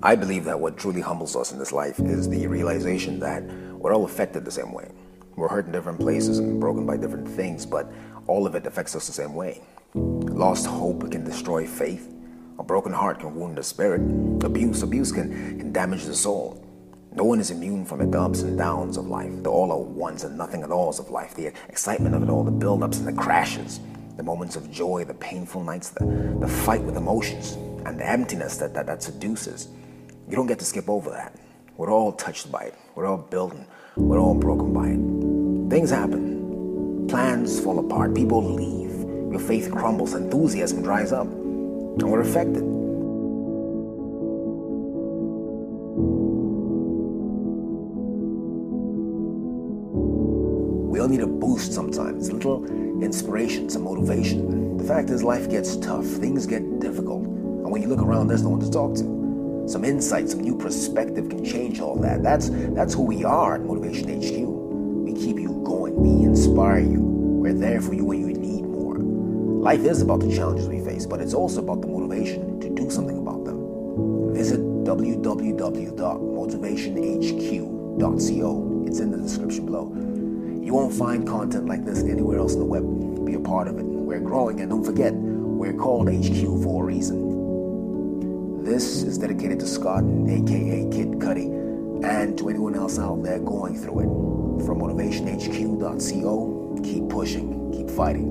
I believe that what truly humbles us in this life is the realization that we're all affected the same way. We're hurt in different places and broken by different things, but all of it affects us the same way. Lost hope can destroy faith. A broken heart can wound the spirit. Abuse, abuse can, can damage the soul. No one is immune from the ups and downs of life, the all at once and nothing at alls of life, the excitement of it all, the build-ups and the crashes, the moments of joy, the painful nights, the, the fight with emotions, and the emptiness that, that, that seduces. You don't get to skip over that. We're all touched by it. We're all building. We're all broken by it. Things happen. Plans fall apart. People leave. Your faith crumbles. Enthusiasm dries up. And we're affected. We all need a boost sometimes, a little inspiration, some motivation. The fact is, life gets tough, things get difficult, and when you look around, there's no one to talk to some insight, some new perspective can change all that. That's that's who we are at Motivation HQ. We keep you going. We inspire you. We're there for you when you need more. Life is about the challenges we face, but it's also about the motivation to do something about them. Visit www.motivationhq.co. It's in the description below. You won't find content like this anywhere else on the web. Be a part of it. We're growing, and don't forget, we're called HQ for a reason. This is dedicated to Scott, aka Kid Cudi, and to anyone else out there going through it. From motivationhq.co, keep pushing, keep fighting.